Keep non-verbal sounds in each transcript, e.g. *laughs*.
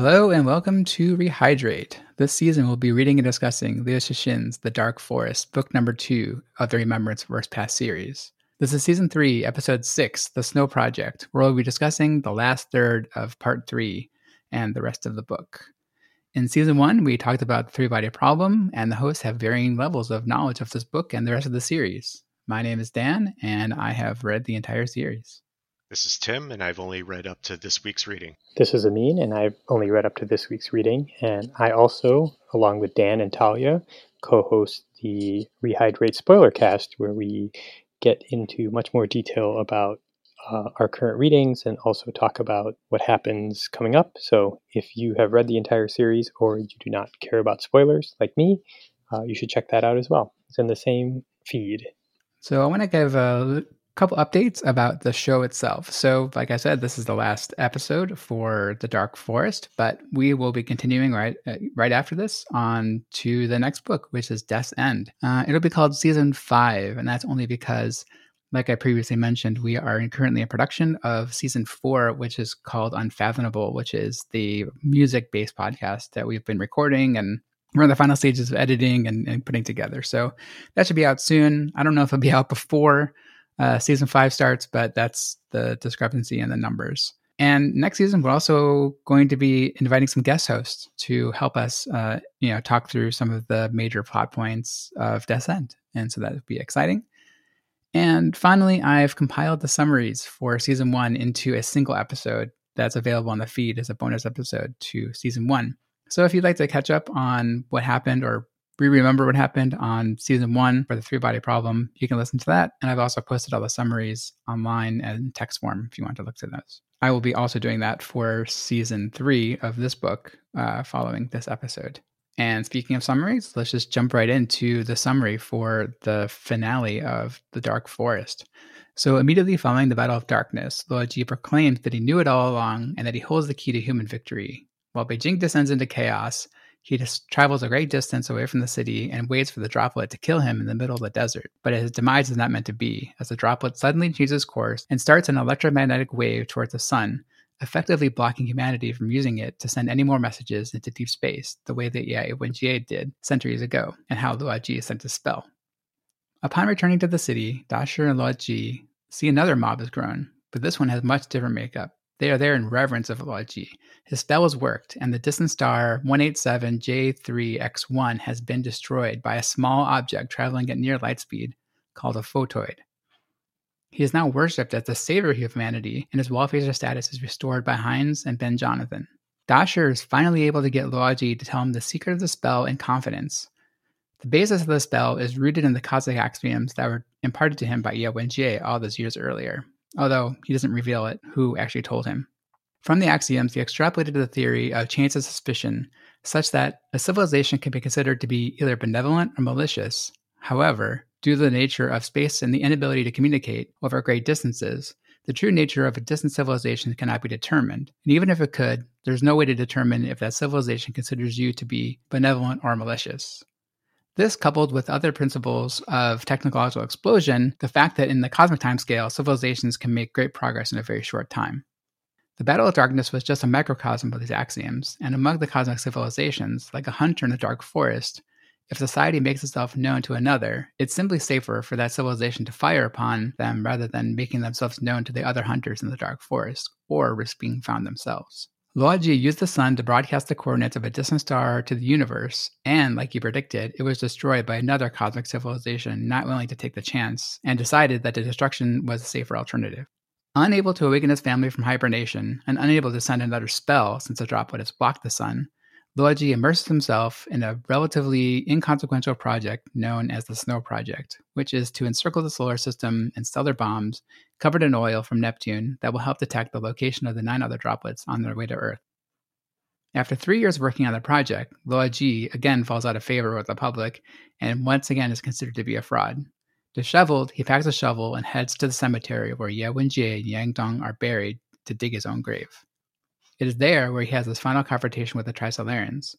Hello and welcome to Rehydrate. This season we'll be reading and discussing Liu Cixin's The Dark Forest, book number two of the Remembrance of Earth's Past series. This is season three, episode six, The Snow Project, where we'll be discussing the last third of part three and the rest of the book. In season one, we talked about the three body problem, and the hosts have varying levels of knowledge of this book and the rest of the series. My name is Dan, and I have read the entire series. This is Tim, and I've only read up to this week's reading. This is Amin, and I've only read up to this week's reading. And I also, along with Dan and Talia, co host the Rehydrate Spoiler Cast, where we get into much more detail about uh, our current readings and also talk about what happens coming up. So if you have read the entire series or you do not care about spoilers like me, uh, you should check that out as well. It's in the same feed. So I want to give a couple updates about the show itself. So, like I said, this is the last episode for the Dark Forest, but we will be continuing right uh, right after this on to the next book, which is Death's End. Uh, it'll be called Season Five, and that's only because, like I previously mentioned, we are currently in production of Season Four, which is called Unfathomable, which is the music-based podcast that we've been recording and we're in the final stages of editing and, and, putting together. So that should be out soon. I don't know if it'll be out before uh, season five starts, but that's the discrepancy in the numbers. And next season, we're also going to be inviting some guest hosts to help us, uh, you know, talk through some of the major plot points of Death's End. And so that would be exciting. And finally, I've compiled the summaries for season one into a single episode that's available on the feed as a bonus episode to season one. So if you'd like to catch up on what happened or re remember what happened on season one for the three body problem, you can listen to that. And I've also posted all the summaries online and text form if you want to look to those. I will be also doing that for season three of this book uh, following this episode. And speaking of summaries, let's just jump right into the summary for the finale of The Dark Forest. So, immediately following the Battle of Darkness, Luo Ji proclaims that he knew it all along and that he holds the key to human victory. While Beijing descends into chaos, he just travels a great distance away from the city and waits for the droplet to kill him in the middle of the desert. But his demise is not meant to be, as the droplet suddenly changes course and starts an electromagnetic wave towards the sun, effectively blocking humanity from using it to send any more messages into deep space, the way that Ye Wenjie did centuries ago, and how Luo Ji sent a spell. Upon returning to the city, Da Shi and Luo Ji see another mob has grown, but this one has much different makeup. They are there in reverence of Luo Ji. His spell has worked, and the distant star 187J3X1 has been destroyed by a small object traveling at near light speed called a photoid. He is now worshipped as the savior of humanity, and his wall-facer status is restored by Hines and Ben Jonathan. Da Shi is finally able to get Luo to tell him the secret of the spell in confidence. The basis of the spell is rooted in the cosmic axioms that were imparted to him by Ye Wenjie all those years earlier although he doesn't reveal it, who actually told him. From the axioms, he extrapolated the theory of chains of suspicion, such that a civilization can be considered to be either benevolent or malicious. However, due to the nature of space and the inability to communicate over great distances, the true nature of a distant civilization cannot be determined. And even if it could, there's no way to determine if that civilization considers you to be benevolent or malicious. This, coupled with other principles of technological explosion, the fact that in the cosmic timescale, civilizations can make great progress in a very short time. The Battle of Darkness was just a microcosm of these axioms, and among the cosmic civilizations, like a hunter in a dark forest, if society makes itself known to another, it's simply safer for that civilization to fire upon them rather than making themselves known to the other hunters in the dark forest, or risk being found themselves. Luo used the sun to broadcast the coordinates of a distant star to the universe, and, like he predicted, it was destroyed by another cosmic civilization not willing to take the chance, and decided that the destruction was a safer alternative. Unable to awaken his family from hibernation, and unable to send another spell since the droplet has blocked the sun, Luo Ji immerses himself in a relatively inconsequential project known as the Snow Project, which is to encircle the solar system in stellar bombs covered in oil from Neptune that will help detect the location of the nine other droplets on their way to Earth. After three years working on the project, Luo Ji again falls out of favor with the public and once again is considered to be a fraud. Disheveled, he packs a shovel and heads to the cemetery where Ye Wenjie and Yang Dong are buried to dig his own grave. It is there where he has his final confrontation with the Trisolarans.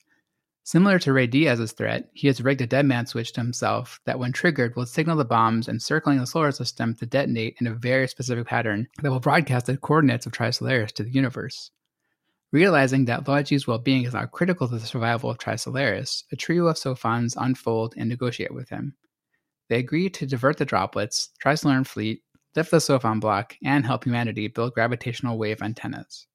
Similar to Rey Diaz's threat, he has rigged a dead man switch to himself that, when triggered, will signal the bombs encircling the solar system to detonate in a very specific pattern that will broadcast the coordinates of Trisolaris to the universe. Realizing that Luoji's well being is now critical to the survival of Trisolaris, a trio of Sophons unfold and negotiate with him. They agree to divert the droplets, Trisolaran fleet, lift the Sophon block, and help humanity build gravitational wave antennas.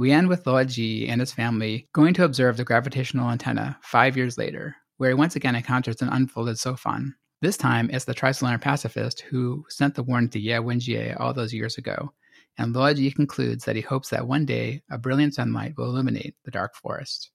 We end with Luoji and his family going to observe the gravitational antenna five years later, where he once again encounters an unfolded Sophon. This time, it's the Trisolaran pacifist who sent the warning to Ye Wenjie all those years ago, and Luoji concludes that he hopes that one day a brilliant sunlight will illuminate the dark forest.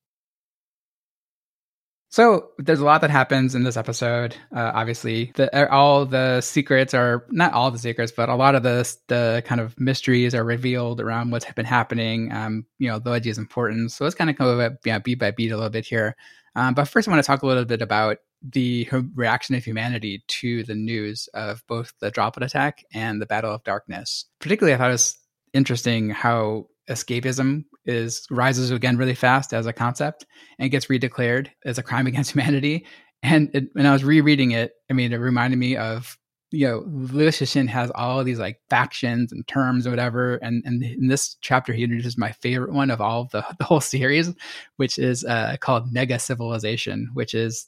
So there's a lot that happens in this episode. Uh, obviously, the, er, all the secrets are not all the secrets, but a lot of the the kind of mysteries are revealed around what's been happening. Um, you know, Luoji's importance. So let's kind of go yeah, beat by beat a little bit here. Um, but first, I want to talk a little bit about the reaction of humanity to the news of both the droplet attack and the Battle of Darkness. Particularly, I thought it was interesting how escapism is rises again really fast as a concept and gets redeclared as a crime *laughs* against humanity. And it, when I was rereading it, I mean, it reminded me of you know, Liu Cixin has all these like factions and terms or whatever. And, and in this chapter, he introduces my favorite one of all of the, *laughs* the whole series, which is uh, called Nega Civilization, which is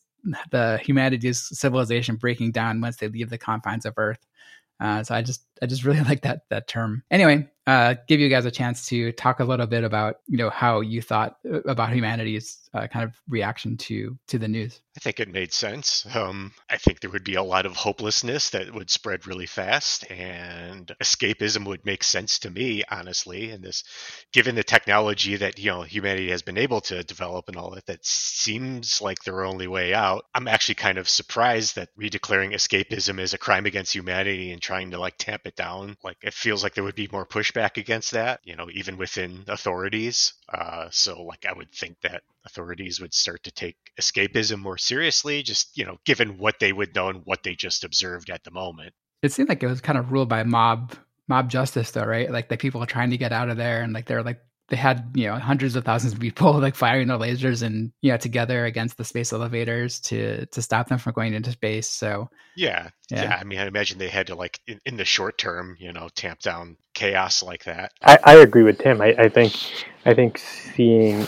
the humanity's civilization breaking down once they leave the confines of Earth. Uh, so I just I just really *laughs* like that that term. Anyway, uh, give you guys a chance to talk a little bit about you know how you thought uh, about humanity's uh, kind of reaction to to the news. I think it made sense. Um, I think there would be a lot of hopelessness that would spread really fast, and escapism would make sense to me, honestly. And this, given the technology that you know humanity has been able to develop and all that, that seems like their only way out. I'm actually kind of surprised that redeclaring escapism as a crime against humanity and trying to like tamp it down, like it feels like there would be more pushback against that. You know, even within authorities. Uh, so like I would think that authorities would start to take escapism more seriously, just, you know, given what they would know and what they just observed at the moment. It seemed like it was kind of ruled by mob mob justice though, right? Like the people are trying to get out of there and like they're like they had you know hundreds of thousands of people *laughs* like firing their lasers and you know together against the space elevators to to stop them from going into space so yeah yeah, yeah i mean i imagine they had to like in, in, the short term you know tamp down chaos like that i, I agree with tim I, I think i think seeing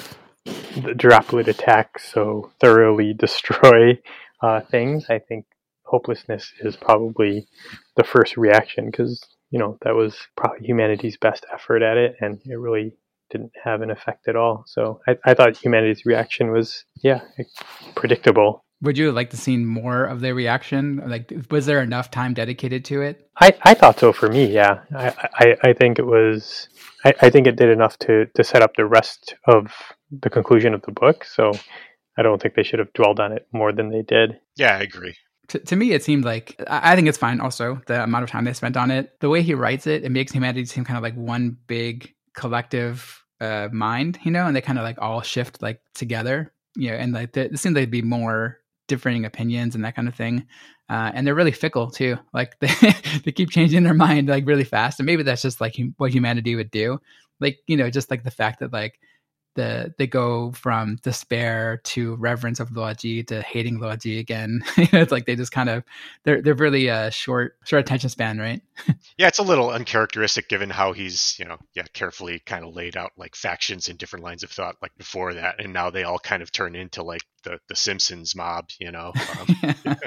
the droplet attack so thoroughly *laughs* destroy uh, things, I think hopelessness is probably the first reaction because you know that was probably humanity's best effort at it, and it really didn't have an effect at all. So I, I thought humanity's reaction was yeah predictable. Would you like to see more of their reaction? Like, was there enough time dedicated to it? I, I thought so for me. Yeah, I, I, I think it was. I, I think it did enough to to set up the rest of the conclusion of the book. So I don't think they should have dwelled on it more than they did. Yeah, I agree. To, to me, it seemed like I think it's fine. Also, the amount of time they spent on it, the way he writes it, it makes humanity seem kind of like one big collective uh, mind, you know, and they kind of like all shift like together, you know, and like it seems like would be more differing opinions and that kind of thing. Uh, and they're really fickle too. Like they, *laughs* they keep changing their mind like really fast. And maybe that's just like what humanity would do. Like, you know, just like the fact that like the they go from despair to reverence of Luoji to hating Luoji again. *laughs* it's like they just kind of they're they're really a short short attention span, right? *laughs* yeah, it's a little uncharacteristic given how he's you know yeah carefully kind of laid out like factions and different lines of thought like before that, and now they all kind of turn into like the the Simpsons mob, you know. Um, *laughs*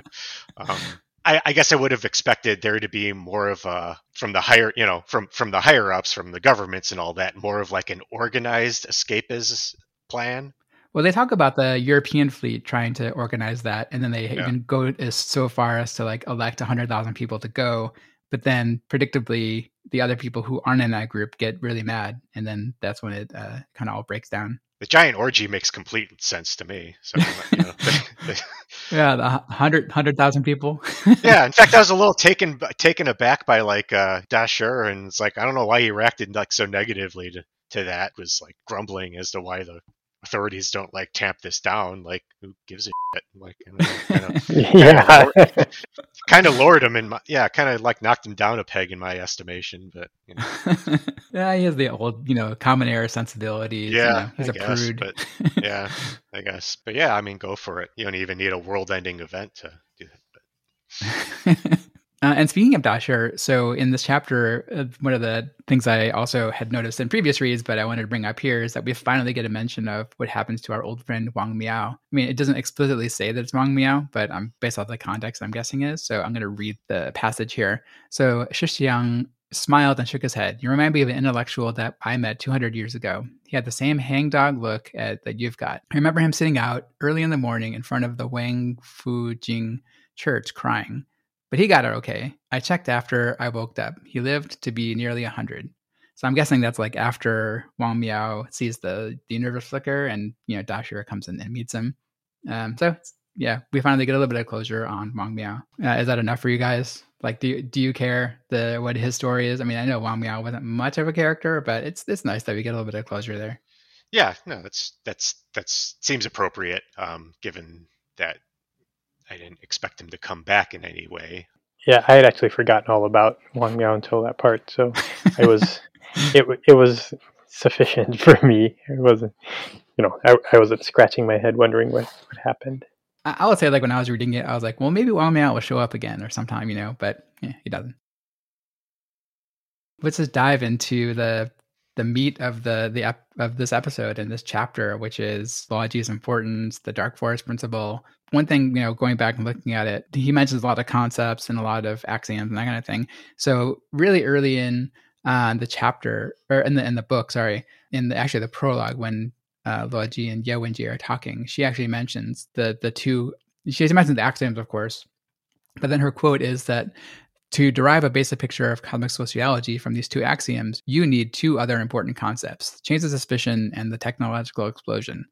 um, I, I, guess I would have expected there to be more of a from the higher, you know, from from the higher ups, from the governments and all that, more of like an organized escapist plan. Well, they talk about the European fleet trying to organize that, and then they yeah. even go as so far as to like elect hundred thousand people to go. But then, predictably, the other people who aren't in that group get really mad, and then that's when it uh, kind of all breaks down the giant orgy makes complete sense to me. So, you know, *laughs* yeah, the hundred hundred thousand people. *laughs* yeah, in fact, I was a little taken taken aback by like uh, Da Shi, and it's like I don't know why he reacted like so negatively to to that. It was like grumbling as to why the authorities don't like tamp this down. Like, who gives a shit? Like, *laughs* kind of, yeah, *laughs* kind of lowered him in my yeah, kind of like knocked him down a peg in my estimation. But you know. *laughs* yeah, he has the old you know common era sensibilities. Yeah, you know, he's I a guess, prude. But yeah, I guess. But yeah, I mean, go for it. You don't even need a world-ending event to do that. Uh, and speaking of Da Shi, so in this chapter, uh, one of the things I also had noticed in previous reads, but I wanted to bring up here, is that we finally get a mention of what happens to our old friend Wang Miao. I mean, it doesn't explicitly say that it's Wang Miao, but I'm based off the context I'm guessing is. So I'm going to read the passage here. So Shi Qiang smiled and shook his head. You remind me of an intellectual that I met 200 years ago. He had the same hangdog look at, that you've got. I remember him sitting out early in the morning in front of the Wang Fu Jing church crying. But he got it okay. I checked after I woke up. He lived to be nearly 100. So I'm guessing that's like after Wang Miao sees the, the nervous flicker and, you know, Da Shi comes in and meets him. Um, so, yeah, we finally get a little bit of closure on Wang Miao. Uh, is that enough for you guys? Like, do you, do you care the what his story is? I mean, I know Wang Miao wasn't much of a character, but it's it's nice that we get a little bit of closure there. Yeah, no, that's that's that's seems appropriate, um, given that I didn't expect him to come back in any way. Yeah, I had actually forgotten all about Wang Miao until that part, so it was *laughs* it it was sufficient *laughs* for me. It wasn't, you know, I, I wasn't scratching my head wondering what what happened. I, I would say like when I was reading it, I was like, well, maybe Wang Miao will show up again or sometime, you know, but yeah, he doesn't. Let's just dive into the the meat of the the ep- of this episode and this chapter, which is Luoji's importance, the Dark Forest principle. One thing, you know, going back and looking at it, he mentions a lot of concepts and a lot of axioms and that kind of thing. So really early in uh, the chapter or in the in the book, sorry, in the actually the prologue when uh, Luoji and Ye Wenjie are talking, she actually mentions the the two. She mentions the axioms, of course, but then her quote is that to derive a basic picture of cosmic sociology from these two axioms, you need two other important concepts chains of suspicion and the technological explosion.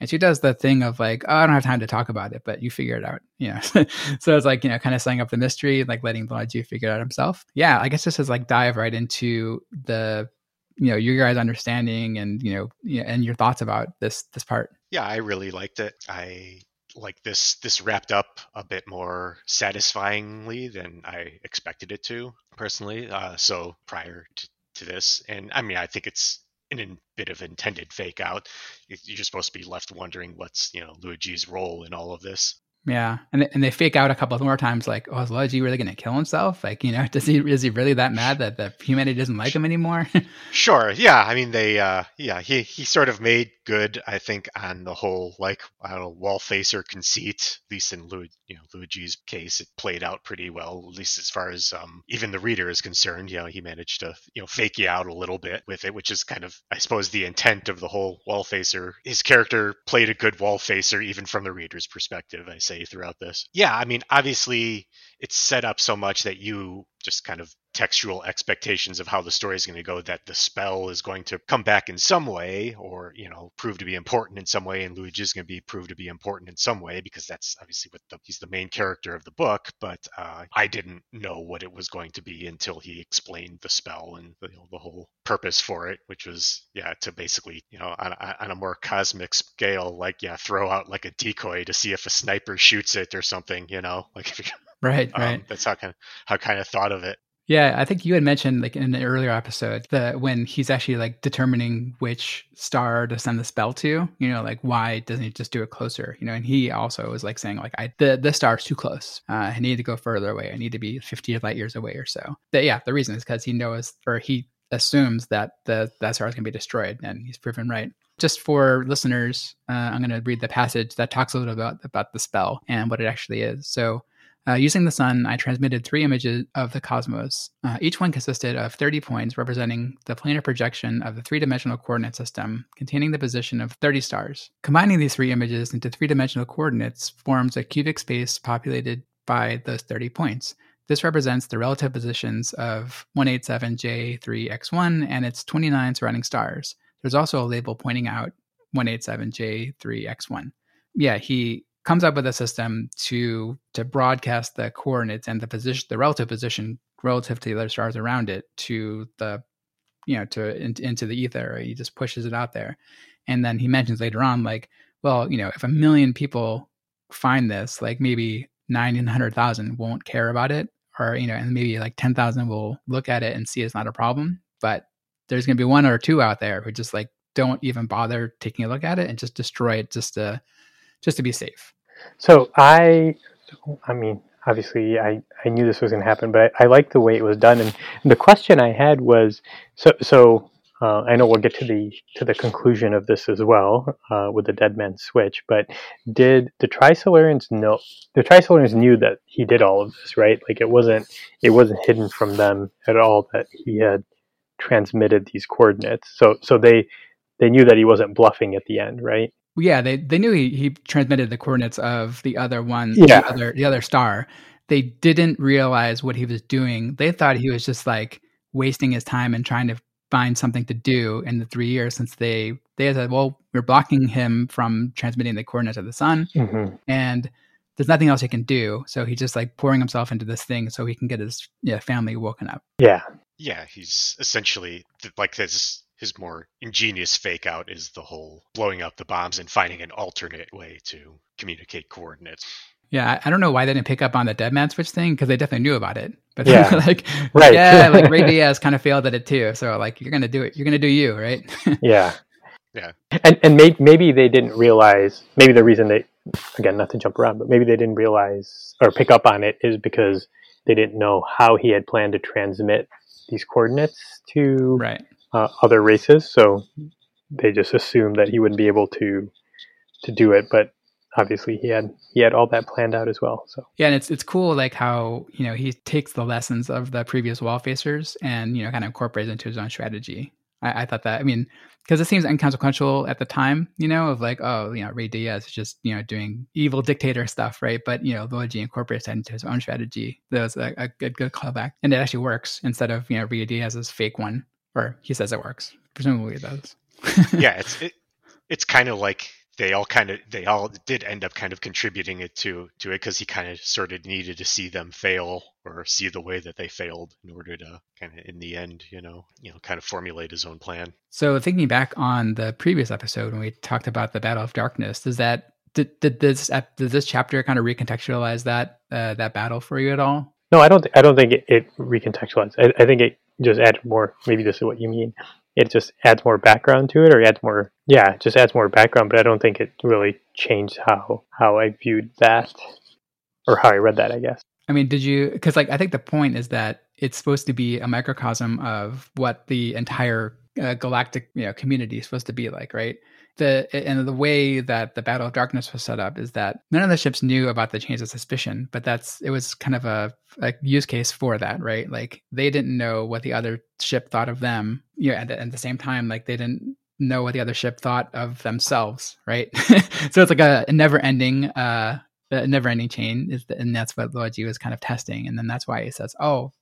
And she does the thing of like, oh, I don't have time to talk about it, but you figure it out. You know, *laughs* so it's like, you know, kind of setting up the mystery, like letting Luoji figure it out himself. Yeah, I guess this is like dive right into the, you know, your guys' understanding and, you know, and your thoughts about this, this part. Yeah, I really liked it. I like this this wrapped up a bit more satisfyingly than I expected it to personally. Uh, so prior to, to this, and I mean, I think it's in a bit of intended fake out. You're supposed to be left wondering what's you know Luo Ji's role in all of this. Yeah, and and they fake out a couple more times, like, oh, is Luoji really going to kill himself? Like, you know, *laughs* does he is he really that mad that the humanity doesn't like him anymore? *laughs* sure, yeah. I mean, they, uh, yeah, he he sort of made good, I think, on the whole, like, I don't know, wall facer conceit. At least in you know, Luoji's case, it played out pretty well. At least as far as um, even the reader is concerned, you know, he managed to you know fake you out a little bit with it, which is kind of, I suppose, the intent of the whole wall facer. His character played a good wall facer, even from the reader's perspective. I say throughout this. Yeah, I mean, obviously it's set up so much that you just kind of textual expectations of how the story is going to go that the spell is going to come back in some way or you know prove to be important in some way and Luo Ji is going to be proved to be important in some way because that's obviously what the, he's the main character of the book but uh, i didn't know what it was going to be until he explained the spell and you know, the whole purpose for it which was yeah to basically you know on, on a more cosmic scale like yeah throw out like a decoy to see if a sniper shoots it or something you know? Like *laughs* right um, right. that's how kind of how kind of thought of it yeah, I think you had mentioned like in an earlier episode that when he's actually like determining which star to send the spell to, you know, like why doesn't he just do it closer? You know, and he also was like saying like I the the star's too close. Uh, I need to go further away. I need to be 50 light years away or so. But yeah, the reason is because he knows or he assumes that the that star is going to be destroyed, and he's proven right. Just for listeners, uh, I'm going to read the passage that talks a little about about the spell and what it actually is. So. Uh, using the sun, I transmitted three images of the cosmos. Uh, each one consisted of 30 points representing the planar projection of the three dimensional coordinate system containing the position of 30 stars. Combining these three images into three dimensional coordinates forms a cubic space populated by those 30 points. This represents the relative positions of 187J3X1 and its 29 surrounding stars. There's also a label pointing out 187J3X1. Yeah, he comes up with a system to to broadcast the coordinates and the position, the relative position relative to the other stars around it to the you know to in, into the ether. He just pushes it out there, and then he mentions later on, like, well, you know, if a million people find this, like maybe nine hundred thousand won't care about it, or you know, and maybe like ten thousand will look at it and see it's not a problem, but there's going to be one or two out there who just like don't even bother taking a look at it and just destroy it just to just to be safe. So I, I mean, obviously I, I knew this was going to happen, but I, I like the way it was done. And, and the question I had was, so so uh, I know we'll get to the to the conclusion of this as well uh, with the dead man switch. But did the Trisolarians know? The Trisolarians knew that he did all of this, right? Like it wasn't it wasn't hidden from them at all that he had transmitted these coordinates. So so they they knew that he wasn't bluffing at the end, right? Yeah, they they knew he, he transmitted the coordinates of the other one, Yeah. the other the other star. They didn't realize what he was doing. They thought he was just like wasting his time and trying to find something to do in the three years since they they said, well, we're blocking him from transmitting the coordinates of the sun, hmm and there's nothing else he can do. So he's just like pouring himself into this thing so he can get his yeah, family woken up. Yeah, Yeah, he's essentially like his his more ingenious fake out is the whole blowing up the bombs and finding an alternate way to communicate coordinates. Yeah, I, I don't know why they didn't pick up on the dead man switch thing because they definitely knew about it. But Yeah. *laughs* like, Right. yeah, *laughs* like Rey Diaz kind of failed at it too. So like, you're gonna do it. You're gonna do you, right? *laughs* yeah, Yeah. And and may, maybe they didn't realize. Maybe the reason they, again, not to jump around, but maybe they didn't realize or pick up on it is because they didn't know how he had planned to transmit these coordinates to right. Uh, other races. So they just assumed that he wouldn't be able to to do it. But obviously, he had he had all that planned out as well. So Yeah, and it's it's cool like how you know he takes the lessons of the previous wall facers and you know kind of incorporates into his own strategy. I, I thought that I mean because it seems inconsequential at the time, you know, of like oh you know Rey Diaz is just you know doing evil dictator stuff, right? But you know Luo Ji incorporates that into his own strategy. That was a, a good good callback, and it actually works instead of you know Rey Diaz's fake one, or he says it works. Presumably it does. *laughs* yeah, it's it, it's kind of like they all kind of they all did end up kind of contributing it to to it because he kind of sort of needed to see them fail or see the way that they failed in order to kind of in the end you know you know kind of formulate his own plan So thinking back on the previous episode when we talked about the Battle of Darkness, does that did, did this ep- did this chapter kind of recontextualize that uh, that battle for you at all? no, I don't. Th- I don't think it, it recontextualized. I, I think it just add more. Maybe this is what you mean. It just adds more background to it, or adds more. Yeah, just adds more background. But I don't think it really changed how how I viewed that, or how I read that. I guess. I mean, did you? Because like I think the point is that it's supposed to be a microcosm of what the entire uh, galactic you know community is supposed to be like, right? The and the way that the Battle of Darkness was set up is that none of the ships knew about the chain of suspicion, but that's it was kind of a, a use case for that, right? Like they didn't know what the other ship thought of them. Yeah, at, the- at the same time, like they didn't know what the other ship thought of themselves, right? *laughs* so it's like a, a never-ending uh a never-ending chain is the, and that's what Luo Ji was kind of testing and then that's why he says oh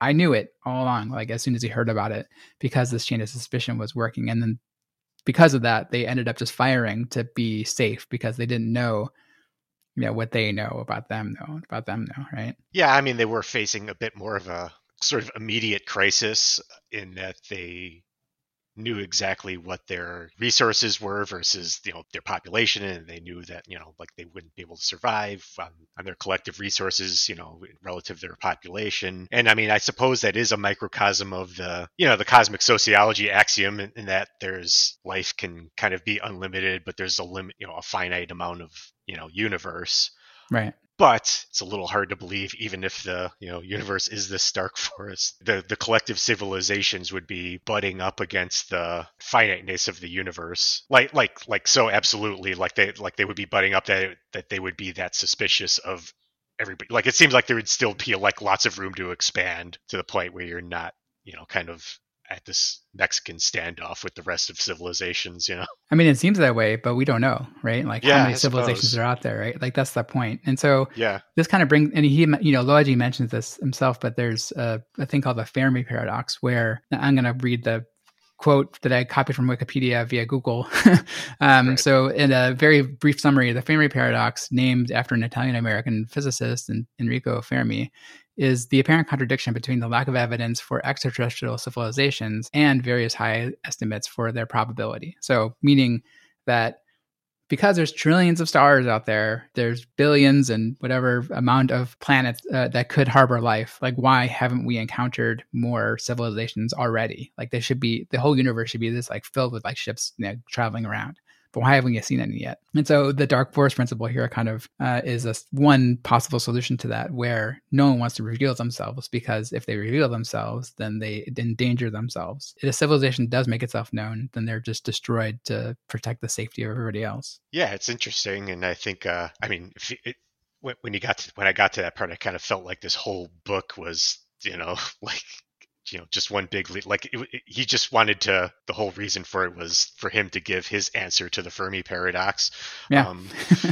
i knew it all along like as soon as he heard about it because this chain of suspicion was working and then because of that they ended up just firing to be safe because they didn't know you know what they know about them though about them though right? Yeah i mean they were facing a bit more of a sort of immediate crisis in that they knew exactly what their resources were versus you know their population and they knew that you know like they wouldn't be able to survive on, on their collective resources you know relative to their population. And i mean i suppose that is a microcosm of the you know the cosmic sociology axiom in, in that there's life can kind of be unlimited but there's a limit you know a finite amount of you know universe. Right but it's a little hard to believe even if the you know universe is this stark *laughs* forest. The the collective civilizations would be butting up against the finiteness of the universe. Like like like so absolutely like they like they would be butting up that that they would be that suspicious of everybody. Like it seems like there would still be like lots of room to expand to the point where you're not you know kind of at this Mexican standoff with the rest of civilizations, you know. i mean it seems that way but we don't know right like Yeah, how many I civilizations suppose. are out there right like that's the point. and so Yeah. this kind of brings and he you know Luo Ji mentions this himself but there's a, a thing called the fermi paradox where i'm going to read the quote that i copied from wikipedia via google *laughs* um, Right. so in a very brief summary the fermi paradox named after an italian american physicist En- enrico fermi is the apparent contradiction between the lack of evidence for extraterrestrial civilizations and various high estimates for their probability so meaning that because there's trillions of stars out there, there's billions and whatever amount of planets uh, that could harbor life. Like, why haven't we encountered more civilizations already? Like, they should be the whole universe should be this like filled with like ships you know, traveling around. But why haven't we seen any yet? And so the dark forest principle here kind of uh, is a, one possible solution to that, where no one wants to reveal themselves because if they reveal themselves, then they endanger themselves. If a civilization does make itself known, then they're just destroyed to protect the safety of everybody else. Yeah, it's interesting, and I think, uh, I mean, it, when you got to, when I got to that part, I kind of felt like this whole book was, you know, *laughs* like you know just one big lead. like it, it, he just wanted to the whole reason for it was for him to give his answer to the fermi paradox yeah. Um,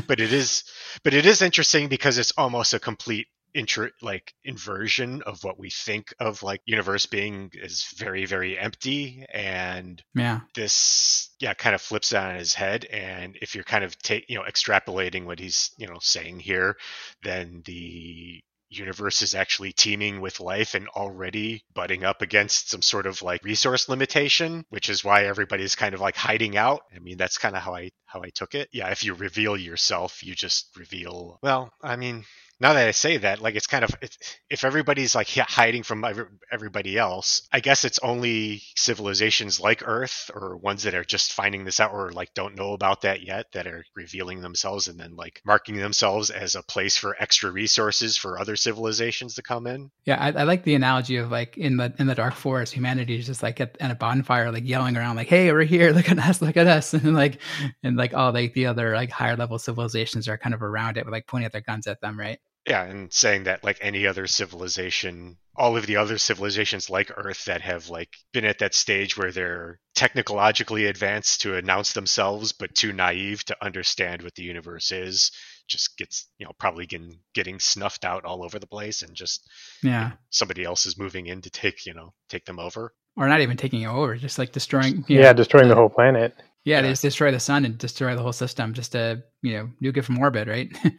but it is but it is interesting because it's almost a complete intro like inversion of what we think of like universe being is very very empty and yeah this yeah kind of flips that on his head and if you're kind of take you know extrapolating what he's you know saying here then the universe is actually teeming with life and already butting up against some sort of like resource limitation which is why everybody's kind of like hiding out. I mean that's kind of how i how i took it yeah if you reveal yourself you just reveal well i mean now that I say that, like it's kind of if everybody's like hiding from everybody else, I guess it's only civilizations like Earth or ones that are just finding this out or like don't know about that yet that are revealing themselves and then like marking themselves as a place for extra resources for other civilizations to come in. Yeah, I, I like the analogy of like in the in the dark forest, humanity is just like at, at a bonfire, like yelling around, like "Hey, we're here! Look at us! Look at us!" *laughs* And like and like all like the other like higher level civilizations are kind of around it, with like pointing at their guns at them, right? Yeah, and saying that like any other civilization, all of the other civilizations like Earth that have like been at that stage where they're technologically advanced to announce themselves but too naive to understand what the universe is, just gets, you know, probably getting getting snuffed out all over the place and just yeah, you know, somebody else is moving in to take, you know, take them over. Or not even taking it over, just like destroying Yeah, know, destroying the whole planet. Yeah, yeah, they just destroy the sun and destroy the whole system just to, you know, nuke it from orbit, right? *laughs*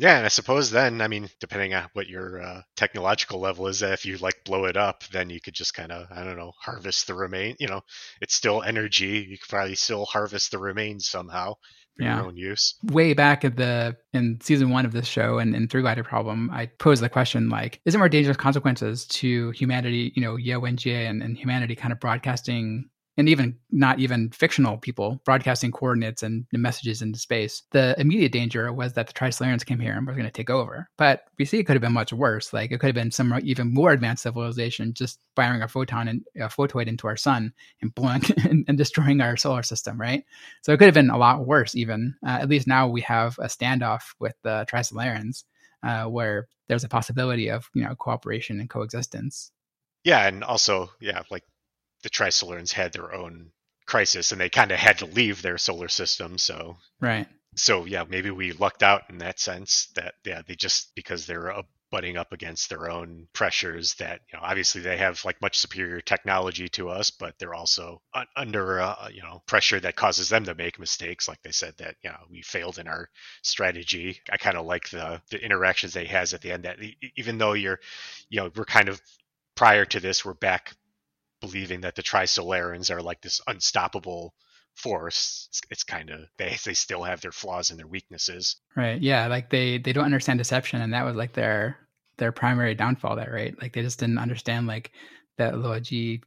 Yeah, and I suppose then, I mean, depending on what your uh, technological level is, if you like blow it up, then you could just kind of, I don't know, harvest the remain. You know, it's still energy. You could probably still harvest the remains somehow for yeah. your own use. Way back at the in season one of this show and in Three Glider Problem, I posed the question like, is there more dangerous consequences to humanity? You know, Yo and and, and humanity kind of broadcasting and even not even fictional people broadcasting coordinates and messages into space. The immediate danger was that the Trisolarans came here and were going to take over. But we see it could have been much worse. Like it could have been some even more advanced civilization just firing a photon and a photoid into our sun and blowing *laughs* and, and, destroying our solar system, right? So it could have been a lot worse. Even uh, at least now we have a standoff with the Trisolarans, uh, where there's a possibility of you know cooperation and coexistence. Yeah, and also yeah, like the Trisolarans had their own crisis and they kind of had to leave their solar system. So right. So yeah, maybe we lucked out in that sense that yeah they just because they're butting up against their own pressures that you know obviously they have like much superior technology to us but they're also un- under uh, you know pressure that causes them to make mistakes like they said that you know we failed in our strategy i kind of like the the interactions they has at the end that even though you're you know we're kind of prior to this we're back believing that the Trisolarans are like this unstoppable force. It's, it's kind of they they still have their flaws and their weaknesses. Right. Yeah. Like they they don't understand deception, and that was like their their primary downfall. There, right? Like they just didn't understand like that Luoji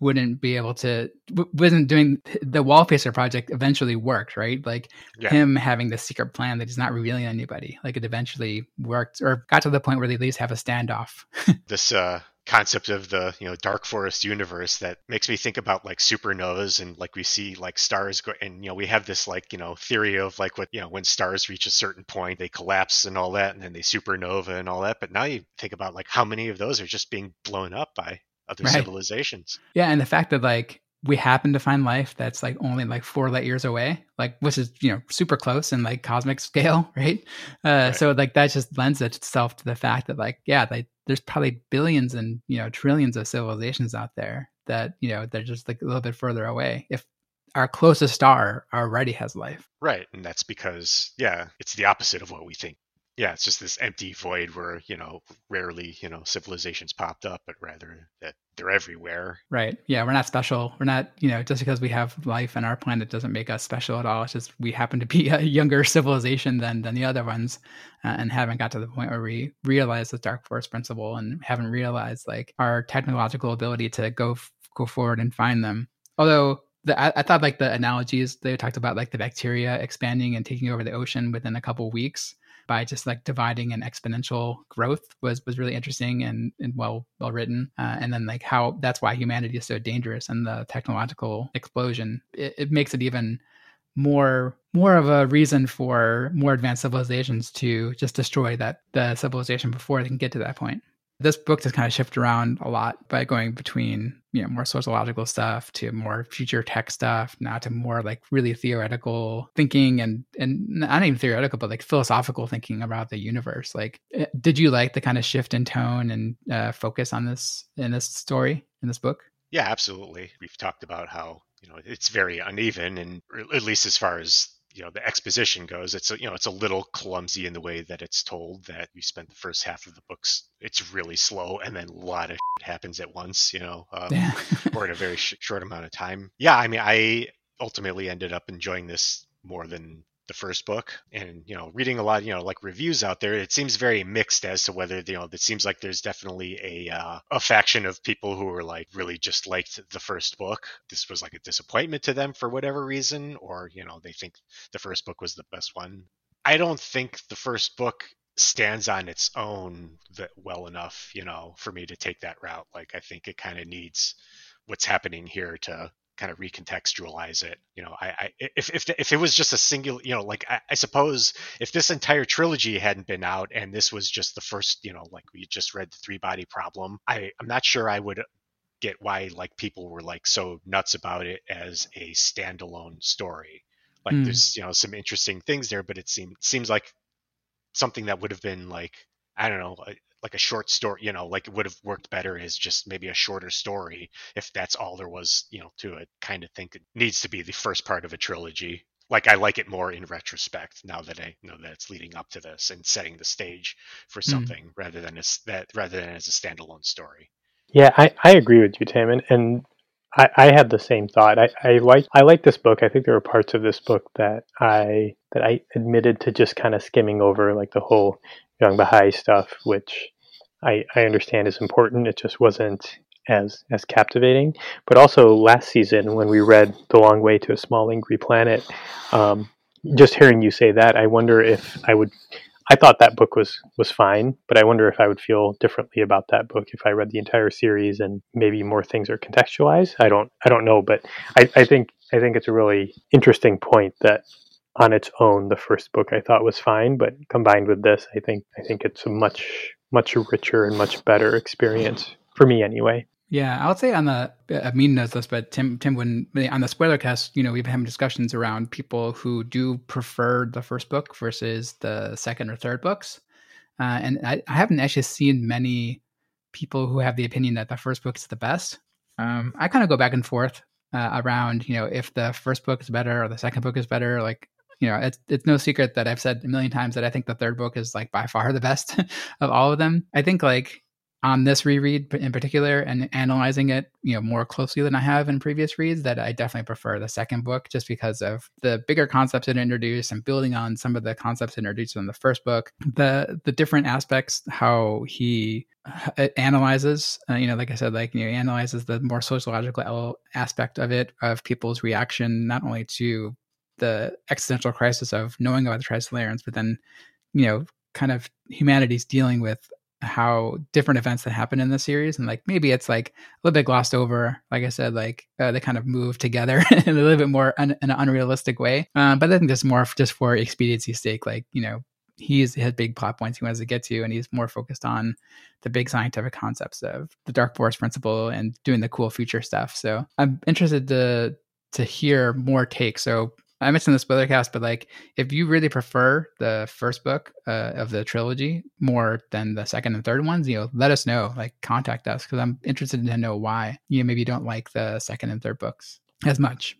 wouldn't be able to wasn't doing the wall wallfacer project eventually worked right like yeah. him having the secret plan that he's not revealing anybody like it eventually worked or got to the point where they at least have a standoff *laughs* this uh concept of the you know dark forest universe that makes me think about like supernovas and like we see like stars go and you know we have this like you know theory of like what you know when stars reach a certain point they collapse and all that and then they supernova and all that but now you think about like how many of those are just being blown up by other right. civilizations yeah and the fact that like we happen to find life that's like only like four light years away, like which is you know super close in like cosmic scale, *laughs* right? Uh, right. So like that just lends itself to the fact that like yeah, like there's probably billions and you know trillions of civilizations out there that you know they're just like a little bit further away. If our closest star already has life, right? And that's because yeah, it's the opposite of what we think yeah, it's just this empty void where you know rarely you know civilizations popped up, but rather that they're everywhere. Right. Yeah, we're not special. We're not you know just because we have life on our planet doesn't make us special at all. It's just we happen to be *laughs* a younger civilization than than the other ones, uh, and haven't got to the point where we realize the dark forest principle and haven't realized like our technological ability to go go forward and find them. Although the, I, I, thought like the analogies they talked about like the bacteria expanding and taking over the ocean within a couple weeks by just like dividing an exponential growth was was really interesting and, and well well written uh, and then like how that's why humanity is so dangerous and the technological explosion. It, it makes it even more more of a reason for more advanced civilizations to just destroy that the civilization before they can get to that point this book just kind of shifted around a lot by going between you know more sociological stuff to more future tech stuff now to more like really theoretical thinking and and not even theoretical but like philosophical thinking about the universe. Like eh, did you like the kind of shift in tone and uh, focus on this in this story in this book? Yeah absolutely. We've talked about how you know it's very uneven and at least as far as you know the exposition goes it's a, you know it's a little clumsy in the way that it's told that you spend the first half of the books it's really slow and then a lot of happens at once you know um, or in a very sh- short amount of time. Yeah i mean i ultimately ended up enjoying this more than the first book and you know reading a lot you know like reviews out there it seems very mixed as to whether you know it seems like there's definitely a uh, a faction of people who are like really just liked the first book. This was like a disappointment to them for whatever reason or you know they think the first book was the best one. I don't think the first book stands on its own that well enough you know for me to take that route. Like i think it kind of needs what's happening here to kind of recontextualize it. You know, I, I if if if it was just a single, you know, like I, I, suppose if this entire trilogy hadn't been out and this was just the first, you know, like we just read the three body problem, I I'm not sure I would get why like people were like so nuts about it as a standalone story. Like mm. there's you know some interesting things there, but it seems seems like something that would have been like I don't know like a short story, you know, like it would have worked better as just maybe a shorter story if that's all there was, you know, to it. Kind of think it needs to be the first part of a trilogy. Like I like it more in retrospect now that I know that it's leading up to this and setting the stage for hmm. something mm. rather than as that rather than as a standalone story. Yeah, I, I agree with you, Tim, and, and I, I had the same thought. I, I like I like this book. I think there were parts of this book that I that I admitted to just kind of skimming over, like the whole Zhang Beihai stuff, which I, I understand is important. It just wasn't as as captivating. But also last season when we read The Long Way to a Small Angry Planet, um, just hearing you say that, I wonder if I would. I thought that book was was fine, but I wonder if I would feel differently about that book if I read the entire series and maybe more things are contextualized. I don't I don't know, but I, I think I think it's a really interesting point that on its own the first book I thought was fine, but combined with this, I think I think it's a much much richer and much better experience for me anyway. Yeah, I would say on the Amin knows this, but Tim Tim wouldn't on the spoiler cast. You know, we've had discussions around people who do prefer the first book versus the second or third books, uh, and I, I, haven't actually seen many people who have the opinion that the first book is the best. Um, I kind of go back and forth uh, around, you know, if the first book is better or the second book is better. Like you know, it's it's no secret that I've said a million times that I think the third book is like by far the best *laughs* of all of them. I think like on this reread in particular and analyzing it, you know, more closely than I have in previous reads, that I definitely prefer the second book just because of the bigger concepts it introduced and building on some of the concepts introduced in the first book. The the different aspects, how he uh, analyzes, uh, you know, like I said, like you know, analyzes the more sociological aspect of it, of people's reaction not only to the existential crisis of knowing about the Trisolarans, but then, you know, kind of humanity's dealing with how different events that happen in the series and like maybe it's like a little bit glossed over like i said like uh, they kind of move together *laughs* in a little bit more un- in an unrealistic way. Um, but i think just more just for expediency's sake like you know he's has big plot points he wants to get to and he's more focused on the big scientific concepts of the dark forest principle and doing the cool future stuff. So i'm interested to to hear more takes. So I mentioned the spoiler cast, but like if you really prefer the first book uh, of the trilogy more than the second and third ones, you know, let us know. Like contact us because I'm interested to know why you know, maybe you don't like the second and third books as much.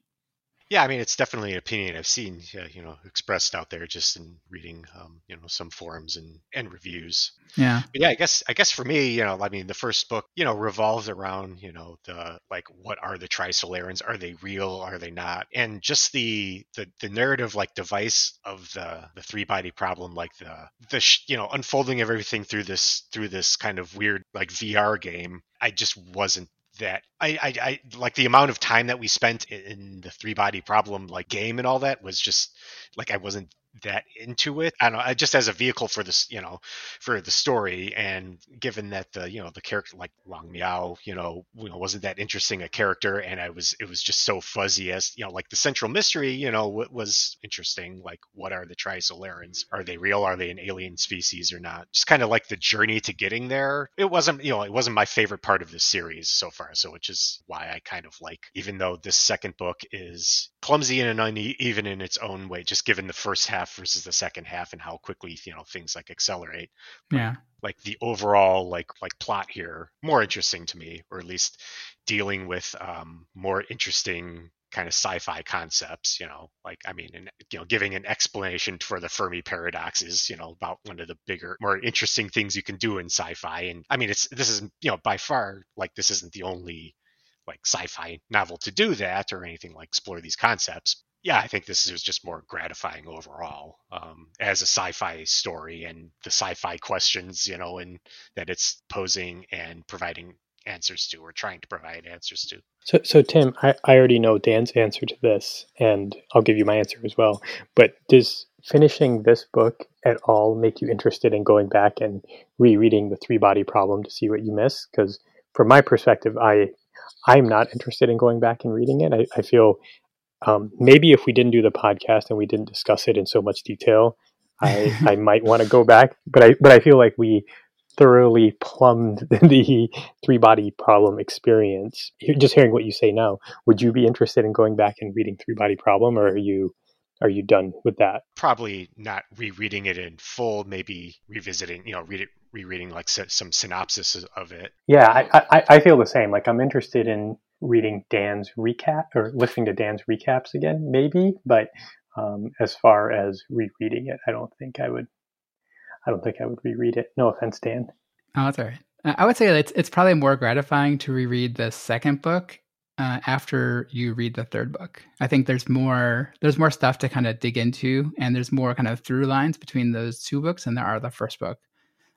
Yeah, I mean, it's definitely an opinion I've seen, uh, you know, expressed out there just in reading, um, you know, some forums and, and reviews. Yeah. But yeah, I guess, I guess for me, you know, I mean, the first book, you know, revolves around, you know, the, like, what are the Trisolarans? Are they real? Are they not? And just the, the, the narrative, like, device of the, the three body problem, like the, the, sh- you know, unfolding of everything through this, through this kind of weird, like, VR game, I just wasn't that I, I, I like the amount of time that we spent in the three body problem like game and all that was just like I wasn't that into it. I don't know, just as a vehicle for this, you know, for the story. And given that the, you know, the character like Wang Miao, you know, you know, wasn't that interesting a character, and I was, it was just so fuzzy as, you know, like the central mystery, you know, was interesting. Like, what are the Trisolarans? Are they real? Are they an alien species or not? Just kind of like the journey to getting there. It wasn't, you know, it wasn't my favorite part of the series so far. So, which is why I kind of like, even though this second book is clumsy and uneven in its own way, just given the first half half versus the second half and how quickly you know things like accelerate. Yeah. like the overall like like plot here more interesting to me or at least dealing with um more interesting kind of sci-fi concepts you know like i mean and you know giving an explanation for the fermi paradox is you know about one of the bigger more interesting things you can do in sci-fi. And i mean it's this is you know by far like this isn't the only like sci-fi novel to do that or anything like explore these concepts yeah, I think this is just more gratifying overall um, as a sci-fi story and the sci-fi questions, you know, and that it's posing and providing answers to or trying to provide answers to. So, so Tim, I, I already know Dan's answer to this, and I'll give you my answer as well. But does finishing this book at all make you interested in going back and rereading the three body problem to see what you miss? Because from my perspective, I I'm not interested in going back and reading it. I, I feel um, maybe if we didn't do the podcast and we didn't discuss it in so much detail, I, *laughs* I might want to go back. But I but I feel like we thoroughly plumbed *laughs* the three body problem experience. Just hearing what you say now, would you be interested in going back and reading three body problem, or are you are you done with that? Probably not rereading it in full. Maybe revisiting, you know, read it, rereading like some synopsis of it. Yeah, I, I, I feel the same. Like I'm interested in reading Dan's recap or listening to Dan's recaps again, maybe. But um, as far as rereading it, I don't think I would. I don't think I would reread it. No offense, Dan. Oh, that's all right. I would say it's it's probably more gratifying to reread the second book uh, after you read the third book. I think there's more there's more stuff to kind of dig into, and there's more kind of through lines between those two books than there are the first book.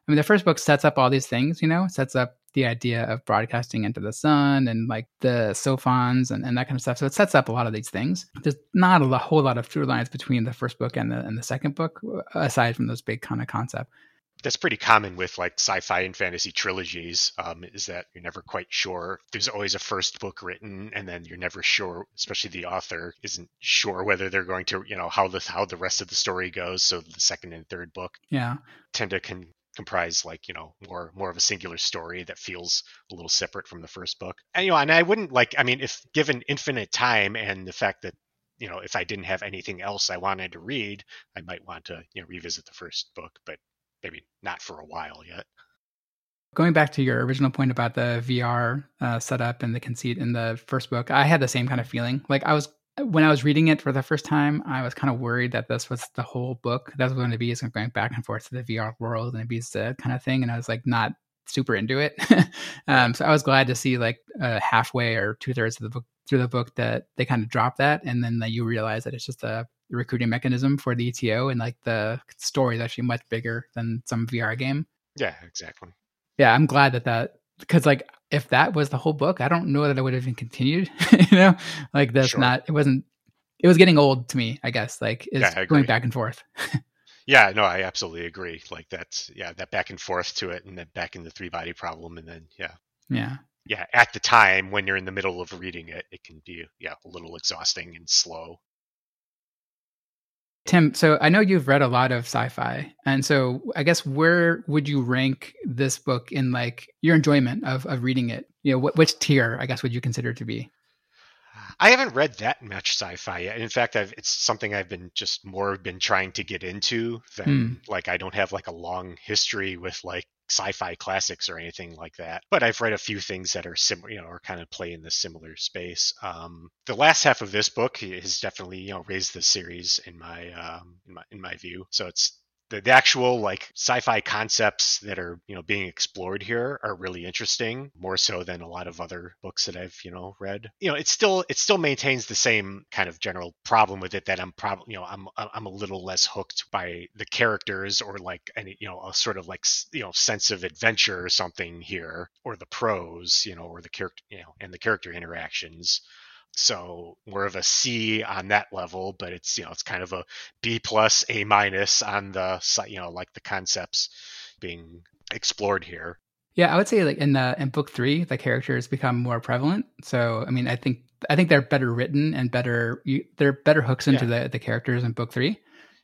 I mean, the first book sets up all these things, you know, sets up the idea of broadcasting into the sun and like the sophons and, and that kind of stuff. So it sets up a lot of these things. There's not a whole lot of through lines between the first book and the and the second book, aside from those big kind of concept. That's pretty common with like sci-fi and fantasy trilogies. Um, is that you're never quite sure. There's always a first book written, and then you're never sure. Especially the author isn't sure whether they're going to, you know, how the how the rest of the story goes. So the second and third book, yeah, tend to can comprise like you know more more of a singular story that feels a little separate from the first book. And you know and i wouldn't like i mean if given infinite time and the fact that you know if i didn't have anything else i wanted to read i might want to you know revisit the first book but maybe not for a while yet. Going back to your original point about the vr uh, setup and the conceit in the first book i had the same kind of feeling. Like i was when I was reading it for the first time, I was kind of worried that this was the whole book. That was going to be is going back and forth to the VR world and it be the kind of thing, and I was like not super into it. *laughs* um, so I was glad to see like uh, halfway or two thirds of the book through the book that they kind of drop that, and then that you realize that it's just a recruiting mechanism for the ETO, and like the story is actually much bigger than some VR game. Yeah, exactly. Yeah, I'm glad that that because like if that was the whole book, I don't know that I would have even continued. *laughs* you know, like that's sure. not. It wasn't. It was getting old to me. I guess like is yeah, going back and forth. *laughs* yeah, no, I absolutely agree. Like that's yeah, that back and forth to it, and then back in the three body problem, and then yeah, yeah, yeah. At the time when you're in the middle of reading it, it can be yeah a little exhausting and slow. Tim, so I know you've read a lot of sci-fi, and so I guess where would you rank this book in like your enjoyment of of reading it? You know, wh- which tier I guess would you consider to be? I haven't read that much sci-fi yet. In fact, I've, it's something I've been just more been trying to get into than mm. like I don't have like a long history with like sci-fi classics or anything like that. But I've read a few things that are similar, you know, or kind of play in the similar space. Um, the last half of this book has definitely, you know, raised the series in my um, in my in my view. So it's the, the actual like sci-fi concepts that are you know being explored here are really interesting more so than a lot of other books that i've you know read. You know it still it still maintains the same kind of general problem with it that i'm probably you know i'm i'm a little less hooked by the characters or like any you know a sort of like you know sense of adventure or something here or the prose you know or the character you know and the character interactions so more of a C on that level, but it's you know it's kind of a B plus A minus on the you know like the concepts being explored here. Yeah, I would say like in the in book three, the characters become more prevalent. So I mean, I think I think they're better written and better you, they're better hooks into yeah. the the characters in book three.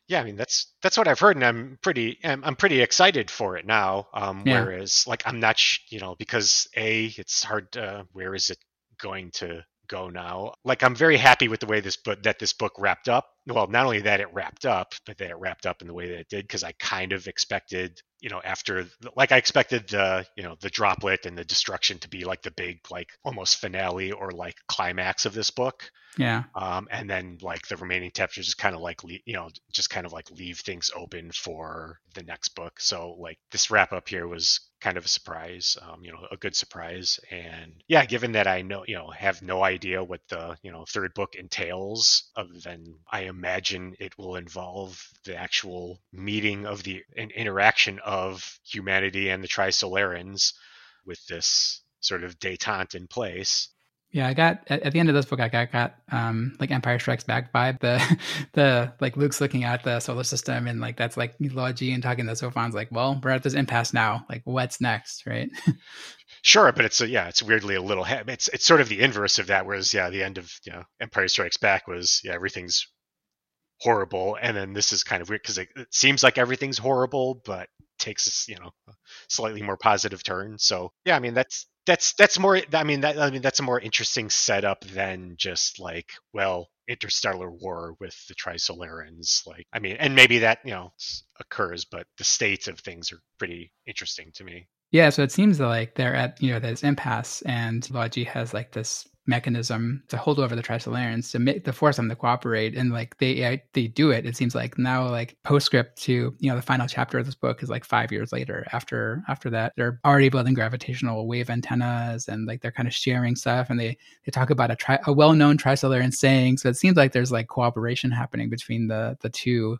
Yeah, I mean that's that's what I've heard, and I'm pretty I'm, I'm pretty excited for it now. Um, yeah. Whereas like I'm not sh- you know because a it's hard. To, where is it going to go now. Like I'm very happy with the way this book that this book wrapped up. Well, not only that it wrapped up, but that it wrapped up in the way that it did because I kind of expected, you know, after like I expected the, you know, the droplet and the destruction to be like the big like almost finale or like climax of this book. Yeah. Um, and then like the remaining chapters just kind of like you know just kind of like leave things open for the next book. So like this wrap up here was kind of a surprise, um, you know, a good surprise. And yeah, given that I know you know have no idea what the you know third book entails, other than I imagine it will involve the actual meeting of the an interaction of humanity and the Trisolarans with this sort of detente in place. Yeah, I got at, at, the end of this book, I got, got um, like Empire Strikes Back vibe. The *laughs* the like Luke's looking at the solar system, and like that's like Luo Ji and talking to Sophon's like, well, we're at this impasse now. Like, what's next, right? *laughs* sure, but it's a, yeah, it's weirdly a little. It's it's sort of the inverse of that. Whereas yeah, the end of you know Empire Strikes Back was yeah everything's horrible, and then this is kind of weird because it, it seems like everything's horrible, but takes you know a slightly more positive turn. So yeah, I mean that's that's that's more. I mean that I mean that's a more interesting setup than just like well interstellar war with the Trisolarans. Like I mean, and maybe that you know occurs, but the states of things are pretty interesting to me. Yeah, so it seems like they're at you know this impasse, and Luo Ji has like this mechanism to hold over the Trisolarans to make to force them to cooperate, and like they they do it. It seems like now like postscript to you know the final chapter of this book is like five years later. After after that, they're already building gravitational wave antennas, and like they're kind of sharing stuff, and they they talk about a tri- a well known Trisolaran saying. So it seems like there's like cooperation happening between the the two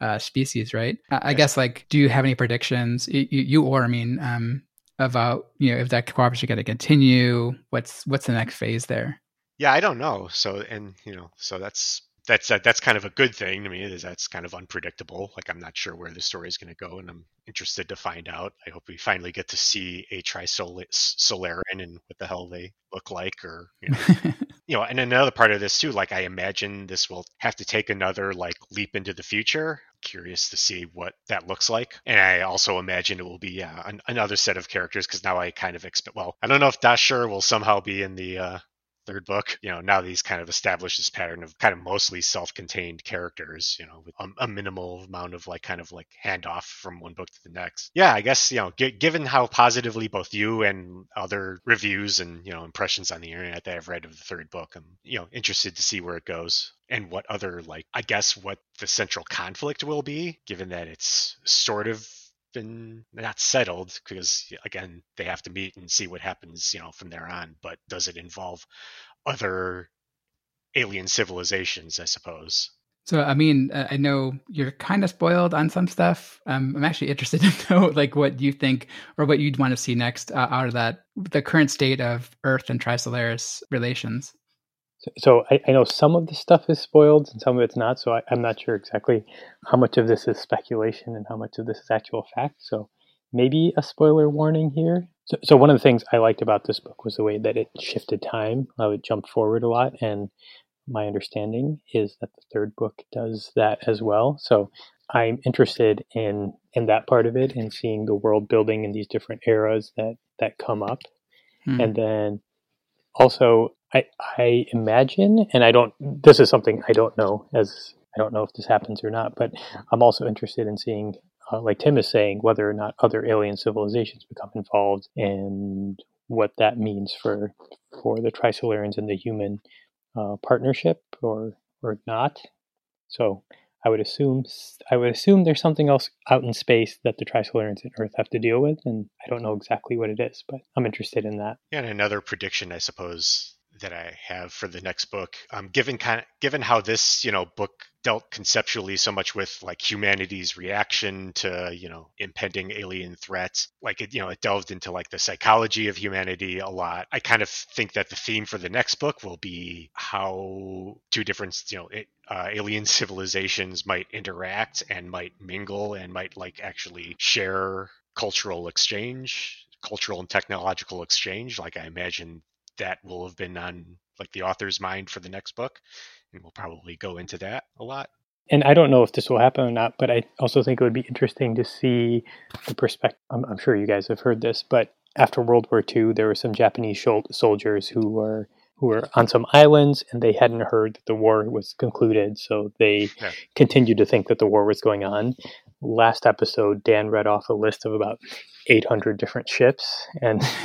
uh, species, right? I, I guess like, do you have any predictions? You, you or I mean, um, about you know if that cooperation going to continue? What's what's the next phase there? Yeah i don't know. So and you know so that's that's uh, that's kind of a good thing to me is that's kind of unpredictable like i'm not sure where the story is going to go and i'm interested to find out i hope we finally get to see a trisolaran and what the hell they look like or you know, *laughs* you know and another part of this too like i imagine this will have to take another like leap into the future curious to see what that looks like. And I also imagine it will be yeah, an, another set of characters because now I kind of expect. Well, I don't know if Da Shi will somehow be in the uh, third book. You know, now these kind of established this pattern of kind of mostly self-contained characters. You know, with a, a minimal amount of like kind of like handoff from one book to the next. Yeah, I guess you know, g- given how positively both you and other reviews and you know impressions on the internet that I've read of the third book, I'm you know interested to see where it goes and what other like I guess what the central conflict will be, given that it's sort of been not settled because again they have to meet and see what happens you know from there on but does it involve other alien civilizations i suppose? So i mean uh, i know you're kind of spoiled on some stuff. Um, i'm actually interested *laughs* to know like what you think or what you'd want to see next uh, out of that the current state of earth and trisolaris relations so I, I, know some of the stuff is spoiled and some of it's not. So I, am not sure exactly how much of this is speculation and how much of this is actual fact. So maybe a spoiler warning here. So, so one of the things I liked about this book was the way that it shifted time. How it jumped forward a lot, and my understanding is that the third book does that as well. So I'm interested in in that part of it and seeing the world building in these different eras that that come up, hmm. and then also I, I imagine, and I don't, this is something I don't know as I don't know if this happens or not, but I'm also interested in seeing, uh, like Tim is saying, whether or not other alien civilizations become involved and what that means for for the Trisolarans and the human uh, partnership or or not. So I would assume I would assume there's something else out in space that the Trisolarans and Earth have to deal with, and I don't know exactly what it is, but I'm interested in that. Yeah, and another prediction, I suppose, that I have for the next book. Um, given kind of given how this you know book dealt conceptually so much with like humanity's reaction to you know impending alien threats, like it you know it delved into like the psychology of humanity a lot. I kind of think that the theme for the next book will be how two different you know it, uh, alien *laughs* civilizations might interact and might mingle and might like actually share cultural exchange cultural and technological exchange like i imagine that will have been on like the author's mind for the next book and we'll probably go into that a lot and I don't know if this will happen or not, but I also think it would be interesting to see the perspective. I'm, I'm sure you guys have heard this, but after World War II, there were some Japanese soldiers who were who were on some islands and they hadn't heard that the war was concluded, so they yeah. continued to think that the war was going on. Last episode, Dan read off a list of about 800 different ships, and *laughs*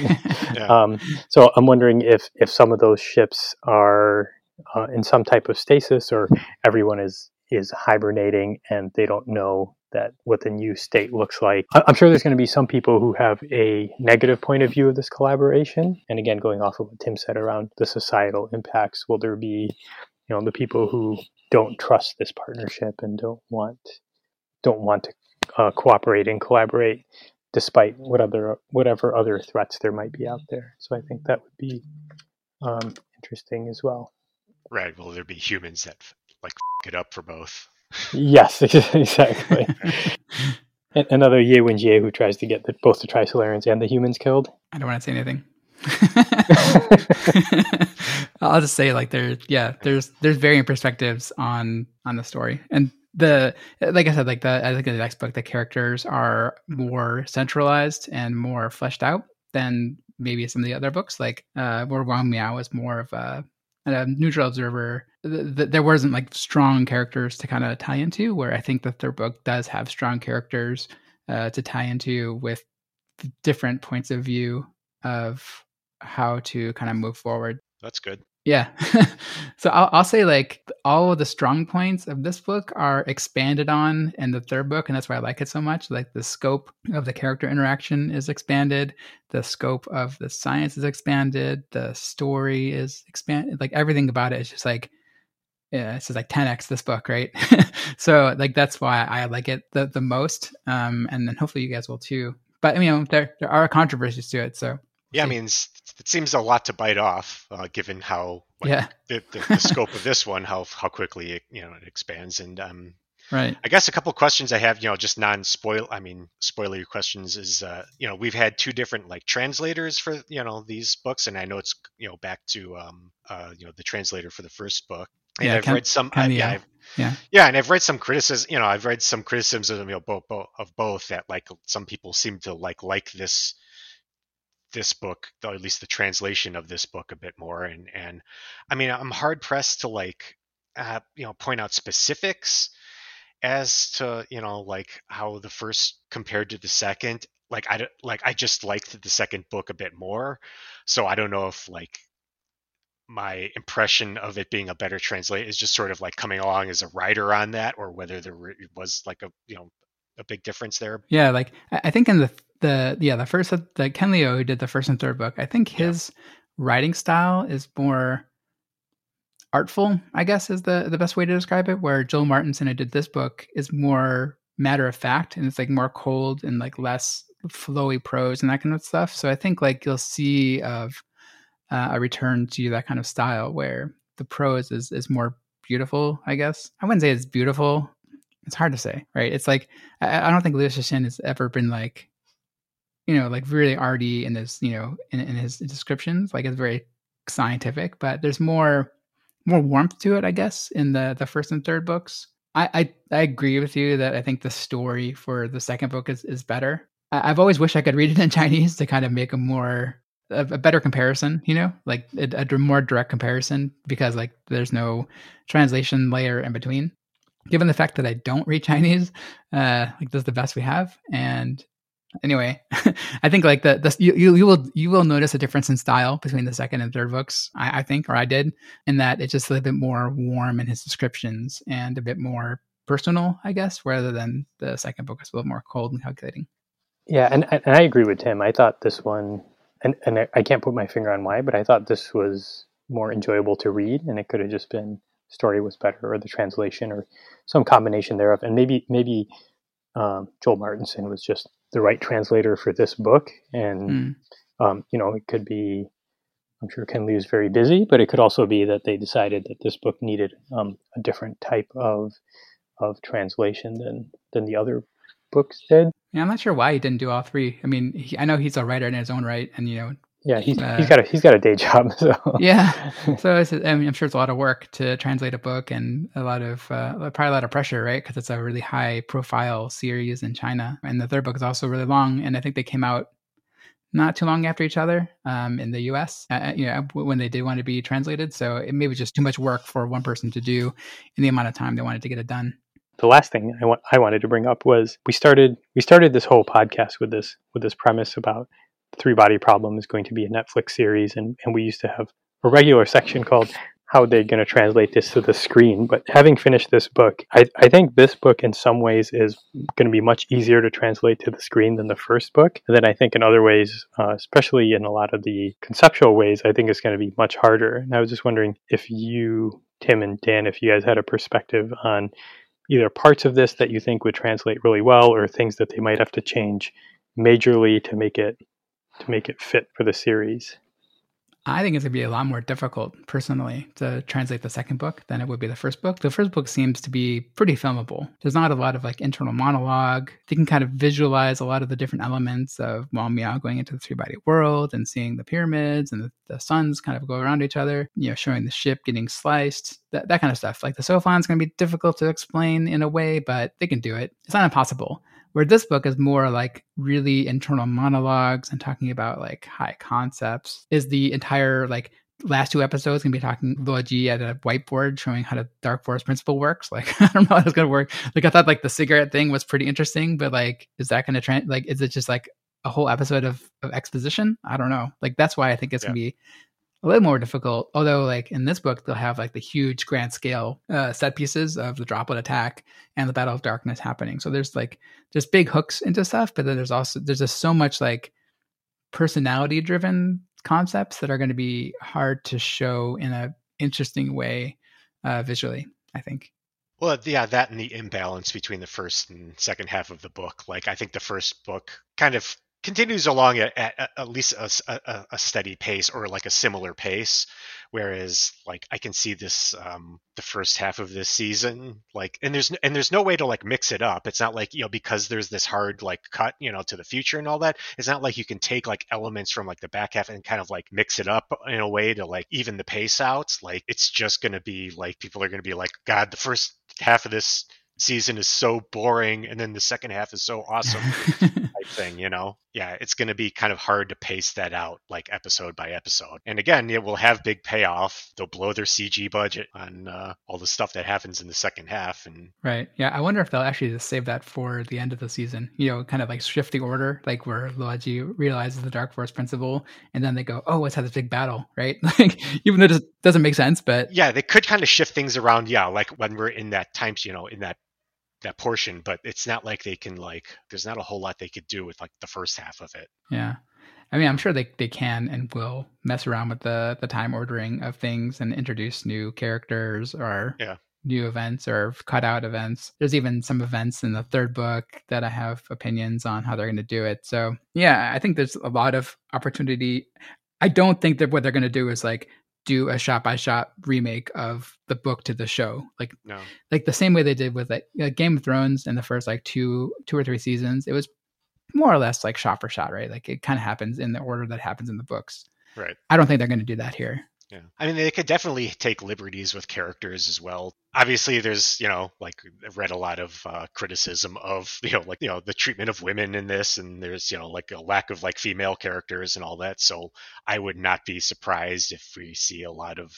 yeah. um, so I'm wondering if if some of those ships are uh, in some type of stasis, or everyone is is hibernating and they don't know that what the new state looks like. I'm sure there's going to be some people who have a negative point of view of this collaboration. And again, going off of what Tim said around the societal impacts, will there be, you know, the people who don't trust this partnership and don't want don't want to uh, cooperate and collaborate despite what other whatever other threats there might be out there. So I think that would be um, interesting as well. Right. Will there be humans that like f- it up for both? yes, *laughs* exactly. *laughs* Another Ye Wenjie who tries to get the, both the Trisolarans and the humans killed. I don't want to say anything. *laughs* I'll just say like there's yeah there's there's varying perspectives on on the story and the like I said like the I think in the next book the characters are more centralized and more fleshed out than maybe some of the other books like uh where Wang Miao is more of a a neutral observer, th- th- there wasn't like strong characters to kind of tie into. Where I think that their book does have strong characters uh, to tie into with different points of view of how to kind of move forward. That's good. Yeah. *laughs* so I'll, I'll say like all of the strong points of this book are expanded on in the third book, and that's why I like it so much. Like the scope of the character interaction is expanded, the scope of the science is expanded, the story is expanded. Like everything about it is just like yeah, it's just like 10x this book, right? *laughs* so like that's why I like it the the most. Um, and then hopefully you guys will too. But you know there there are controversies to it, so yeah, I mean, it seems a lot to bite off, uh, given how like, yeah. the, the, the scope of this one, how how quickly it, you know it expands, and um, right. I guess a couple questions I have, you know, just non-spoil, I mean, spoilery questions is, uh, you know, we've had two different like translators for you know these books, and I know it's you know back to um, uh, you know, the translator for the first book, and yeah, I've read some, I, yeah, I've, yeah, yeah, and I've read some criticism, you know, I've read some criticisms of you know both, both of both that like some people seem to like like this this book, or at least the translation of this book, a bit more. And and I mean, I'm hard pressed to like uh, you know point out specifics as to you know like how the first compared to the second. Like I like I just liked the second book a bit more, so I don't know if like my impression of it being a better translate is just sort of like coming along as a writer on that, or whether there was like a you know a big difference there. Yeah, like I think in the the yeah the first the Ken Liu who did the first and third book, I think his yeah. writing style is more artful. I guess is the the best way to describe it. Where Joel Martinsen who did this book is more matter of fact and it's like more cold and like less flowy prose and that kind of stuff. So I think like you'll see of uh, a return to that kind of style where the prose is is more beautiful. I guess I wouldn't say it's beautiful. It's hard to say, right? It's like I, I don't think Liu Cixin has ever been like you know, like really arty in his, you know, in, in his descriptions. Like it's very scientific, but there's more more warmth to it, I guess, in the the first and third books. I I, I agree with you that I think the story for the second book is is better. I, have always wished I could read it in *laughs* Chinese to kind of make a more a, a better comparison, you know, like a, a more direct comparison because like there's no translation layer in between given the fact that I don't read *laughs* Chinese, uh, like this is the best we have, and anyway, *laughs* I think like the, the you, you will you will notice a difference in style between the second and third books. I, I think, or I did, in that it's just a little bit more warm in his descriptions and a bit more personal, I guess, rather than the second book is a little more cold and calculating. Yeah, and, and I agree with Tim. I thought this one, and, and I can't put my finger on why, but I thought this was more enjoyable to read, and it could have just been story was better, or the translation, or some combination thereof. And maybe maybe um, Joel Martinsen was just the right translator for this book, and mm. um, you know it could be. I'm sure Ken Liu is very busy, but it could also be that they decided that this book needed um, a different type of of translation than than the other books did. Yeah, I'm not sure why he didn't do all three. I mean, he, I know he's a writer in his own right, and you know, yeah, he's uh, he's got a he's got a day *laughs* job. So yeah, *laughs* so it's, I mean, I'm sure it's a lot of work to translate a book and a lot of uh, probably a lot of pressure, right? Because it's a really high profile series in China, and the third book is also really long. And I think they came out not too long after each other um, in the U.S. Uh, uh, you know, when they did want to be translated, so it maybe just too much work for one person to do in the amount of time they wanted to get it done the last thing I want I wanted to bring up was we started we started this whole podcast with this with this premise about three body problem is going to be a Netflix series and, and we used to have a regular section called how they're going to translate this to the screen. But having finished this book, I, I think this book in some ways is going to be much easier to translate to the screen than the first book. And then I think in other ways, uh, especially in a lot of the conceptual ways, I think it's going to be much harder. And I was just wondering if you, Tim and Dan, if you guys had a perspective on either parts of this that you think would translate really well or things that they might have to change majorly to make it to make it fit for the series I think it's going to be a lot more difficult personally to translate the second book than it would be the first book. The first book seems to be pretty filmable. There's not a lot of like internal monologue. They can kind of visualize a lot of the different elements of Wang Miao going into the three body world and seeing the pyramids and the, the, suns kind of go around each other, you know, showing the ship getting sliced, that, that kind of stuff. Like the Sophon is going to be difficult to explain in a way, but they can do it. It's not impossible. Where this book is more like really internal monologues and talking about like high concepts. Is the entire like last two episodes gonna be talking Luo Ji at a whiteboard showing how the dark forest principle works. *laughs* Like I don't know how it's gonna work. Like I thought like the cigarette thing was pretty interesting, but like is that gonna trend like is it just like a whole episode of, of exposition? I don't know. Like that's why I think it's yeah. gonna be a little more difficult. Although, like in this book, they'll have like the huge grand scale uh, set pieces of the droplet attack and the Battle of Darkness happening. So there's like just big hooks into stuff, but then there's also there's just so much like personality driven concepts that are going to be hard to show in a interesting way uh, visually. I think. Well, yeah, that and the imbalance between the first and second half of the book. Like, I think the first book kind of continues along at, at, at least a, a, a, steady pace or like a similar pace whereas like i can see this um the first half of this season like and there's and there's no way to like mix it up. It's not like you know because there's this hard like cut you know to the future and all that it's not like you can take like elements from like the back half and kind of like mix it up in a way to like even the pace out. Like it's just to be like people are to be like god the first half of this season is so boring and then the second half is so awesome *laughs* type thing you know? Yeah it's going to be kind of hard to pace that out like episode by episode. And again it will have big payoff. They'll blow their cg budget on uh, all the stuff that happens in the second half and right. Yeah i wonder if they'll actually just save that for the end of the season. You know kind of like shift the order like where Luo Ji realizes the dark forest principle and then they go oh let's have this big battle right? *laughs* Like even though it doesn't make sense but yeah they could kind of shift things around yeah like when we're in that times you know in that that portion, but it's not like they can like there's not a whole lot they could do with like the first half of it. Yeah. I mean, I'm sure they, they can and will mess around with the the time ordering of things and introduce new characters or yeah. new events or cut out events. There's even some events in the third book that I have opinions on how they're going to do it. So, yeah, I think there's a lot of opportunity. I don't think that what they're going to do is like do a shot by shot remake of the book to the show. Like no. like the same way they did with like game of thrones in the first like two two or three seasons it was more or less like shot for shot right? Like it kind of happens in the order that happens in the books. Right. I don't think they're going to do that here yeah. I mean, they could definitely take liberties with characters as well. Obviously, there's, you know, like I've read a lot of uh, criticism of, *laughs* you know, like, you know, the treatment of women in this, and there's, you know, like a lack of like female characters and all that. So I would not be surprised if we see a lot of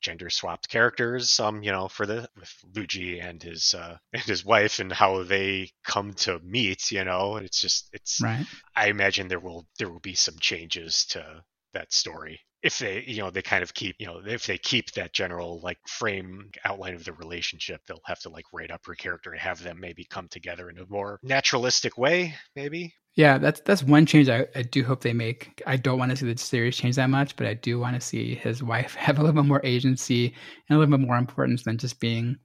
gender swapped characters, um, you know, for the with Luo Ji and his uh, *laughs* and his wife and how they come to meet, you know, and it's just it's right. I imagine there will there will be some changes to that story if they you know they kind of keep you know if they keep that general like frame outline of the relationship they'll have to like write up her character and have them maybe come together in a more naturalistic way maybe? Yeah that's that's one change I, I do hope they make. I don't want to see the series change that much but i do want to see his wife *laughs* have a little bit more agency and a little bit more importance than just being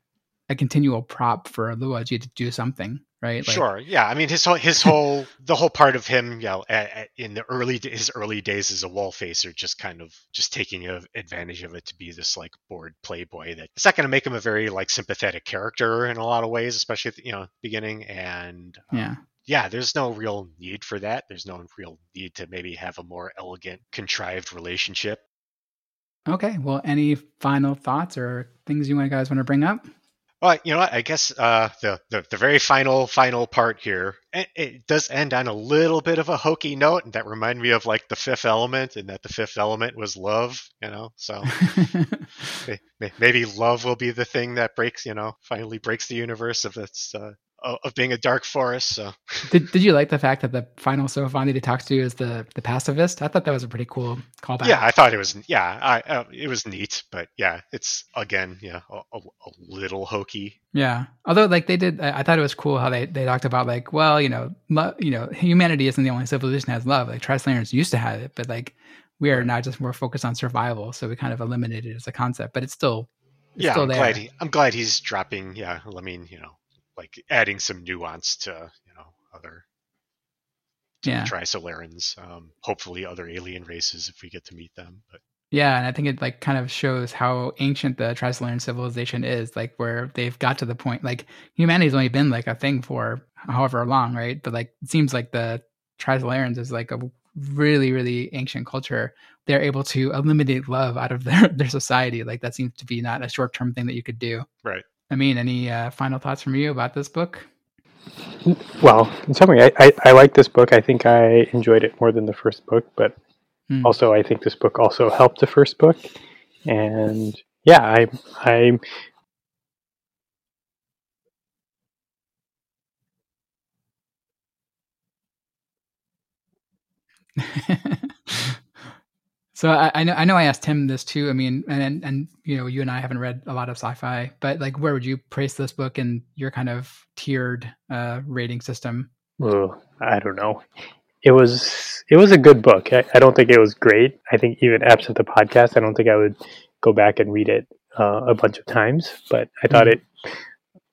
a continual prop for Luo Ji to do something right? Like, sure. Yeah. I mean, his whole his whole *laughs* the whole part of him, you know, at, at, in the early his early days as a wall facer, just kind of just taking advantage of it to be this like bored playboy. That it's not going to make him a very like sympathetic character in a lot of ways, especially at the, you know beginning. And um, yeah. Yeah, there's no real need for that. There's no real need to maybe have a more elegant, contrived relationship. Okay. Well, any final thoughts or things you guys want to bring up? Well, you know what? I guess uh, the, the, the very final final part here it, it, does end on a little bit of a hokey note, and that reminded me of like the Fifth Element, and that the Fifth Element was love. You know, so *laughs* maybe love will be the thing that breaks. You know, finally breaks the universe of its uh, of being a dark forest. So, *laughs* did, did you like the fact that the final Sophon that he talks to is the the pacifist? I thought that was a pretty cool callback. Yeah, I thought it was. Yeah, I uh, it was neat, but yeah, it's again, yeah, a, a, a, little hokey. Yeah, although like they did, I, I, thought it was cool how they they talked about like, well, you know, lo- you know, humanity isn't the only civilization that has love. Like Trisolarans used to have it, but like we are now just more focused on survival, so we kind of eliminated it as a concept. But it's still it's yeah, still I'm glad he, I'm glad he's dropping. Yeah, I mean, you know, like adding some nuance to you know other yeah. Trisolarans. Um, hopefully, other alien races if we get to meet them. But yeah, and I think it like kind of shows how ancient the Trisolaran civilization is, like where they've got to the point. Like humanity's only been like a thing for however long, right? But like it seems like the Trisolarans is like a really, really ancient culture. They're able to eliminate love out of their *laughs* their society. Like that seems to be not a short term thing that you could do. Right. Amin, any uh, final thoughts from you about this book? Well, in summary, I, I, I like this book. I think I enjoyed it more than the first book, but mm. also I think this book also helped the first book. And yeah, I I *laughs* So I, I, know I know I asked him this too. I mean, and and you know, you and I haven't read a lot of sci-fi, but like, where would you place this book in your kind of tiered uh, rating system? Well, I don't know. It was it was a good book. I, I, don't think it was great. I think even absent the podcast, I don't think I would go back and read it uh, a bunch of times. But I thought mm-hmm. it.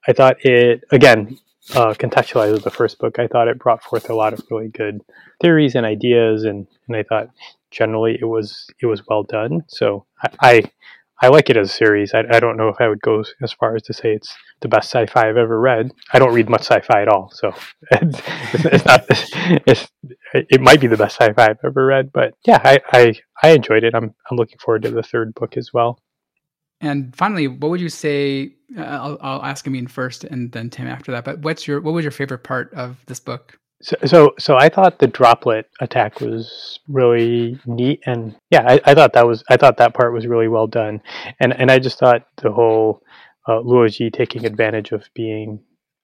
I thought it again uh, contextualized the first book. I thought it brought forth a lot of really good theories and ideas, and and I thought generally it was it was well done. So I I, I like it as a series. I, I don't know if I would go as far as to say it's the best sci-fi I've ever read. I don't read much sci-fi at all, so *laughs* it's, it's not. It's, it might be the best sci-fi I've ever read, but yeah, I, I I enjoyed it. I'm I'm looking forward to the third book as well. And finally, what would you say? Uh, I'll, I'll ask Amin first, and then Tim after that. But what's your what was your favorite part of this book? So, so, so I thought the droplet attack was really neat, and yeah, I, I, thought that was, I thought that part was really well done, and and I just thought the whole uh, Luo Ji taking advantage of being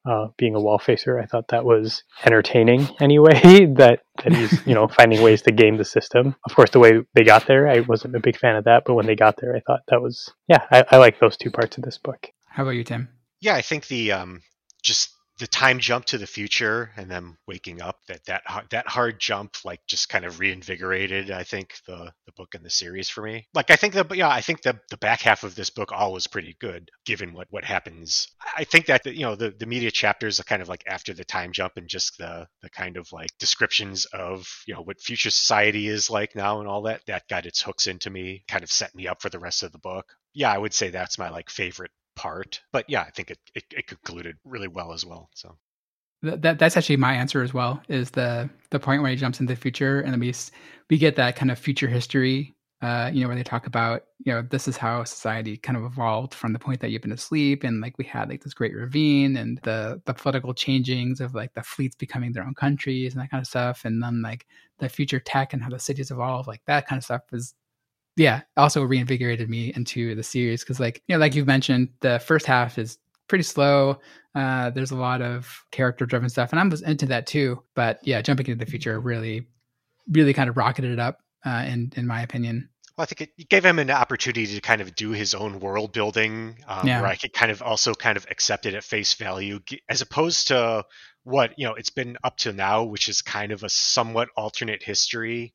uh, being a wall facer, I thought that was entertaining anyway. *laughs* that that he's you know *laughs* finding ways to game the system. Of course, the way they got there, I wasn't a big fan of that, but when they got there, I thought that was yeah, I, I like those two parts of this book. How about you, Tim? Yeah, I think the um, just the time jump to the future and then waking up that that that hard jump like just kind of reinvigorated i think the the book and the series for me. Like i think the yeah i think the the back half of this book all was pretty good given what what happens. I think that the, you know the the media chapters are kind of like after the time jump and just the the kind of like descriptions of you know what future society is like now and all that that got its hooks into me kind of set me up for the rest of the book. Yeah i would say that's my like favorite part. But yeah, I think it, it, it concluded really well as well. So that that's actually my answer as well. Is the the point where he jumps into the future, and then we we get that kind of future history. Uh, you know, where they talk about, you know, this is how society kind of evolved from the point that you've been asleep, and like we had like this great ravine, and the the political changings of like the fleets becoming their own countries and that kind of stuff, and then like the future tech and how the cities evolve, like that kind of stuff is yeah, also reinvigorated me into the series because, like, you know, like you've mentioned, the first half is pretty slow. Uh, there's a lot of character driven stuff, and I was into that too. But yeah, jumping into the future really, really kind of rocketed it up. uh, in in my opinion. Well, I think it gave him an opportunity to kind of do his own world building, um, Yeah. where I could kind of also kind of accept it at face value, as opposed to what you know it's been up to now, which is kind of a somewhat alternate history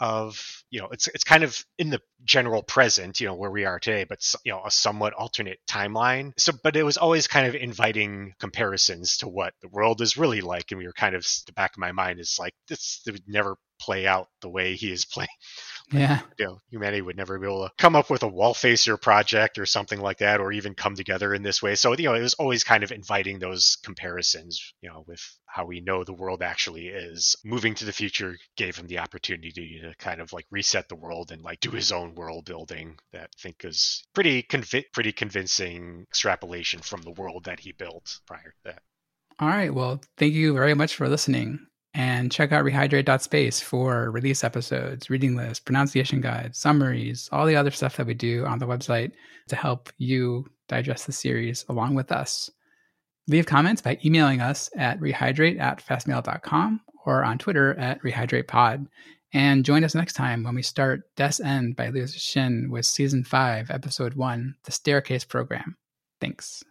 of you know it's it's kind of in the general present, you know where we are today, but you know a somewhat alternate timeline. So, but it was always kind of inviting comparisons to what the world is really like, and we were kind of the back of my mind is like this would never play out the way he is *laughs* playing Yeah, you know, humanity would never be able to come up with a wall facer project or something like that, or even come together in this way. So, you know, it was always kind of inviting those comparisons, you know, with how we know the world actually is. Moving to the future gave him the opportunity to kind of like reset the world and like do his own world building that I think is pretty convi- pretty convincing extrapolation from the world that he built prior to that. All right. Well, thank you very much for listening. And check out rehydrate.space for release episodes, reading lists, pronunciation guides, summaries, all the other stuff that we do on the website to help you digest the series along with us. Leave comments by emailing us at rehydrate at fastmail.com or on Twitter at rehydratepod. And join us next time when we start Death's End by Liu Cixin with season five, episode one, The Staircase Program. Thanks.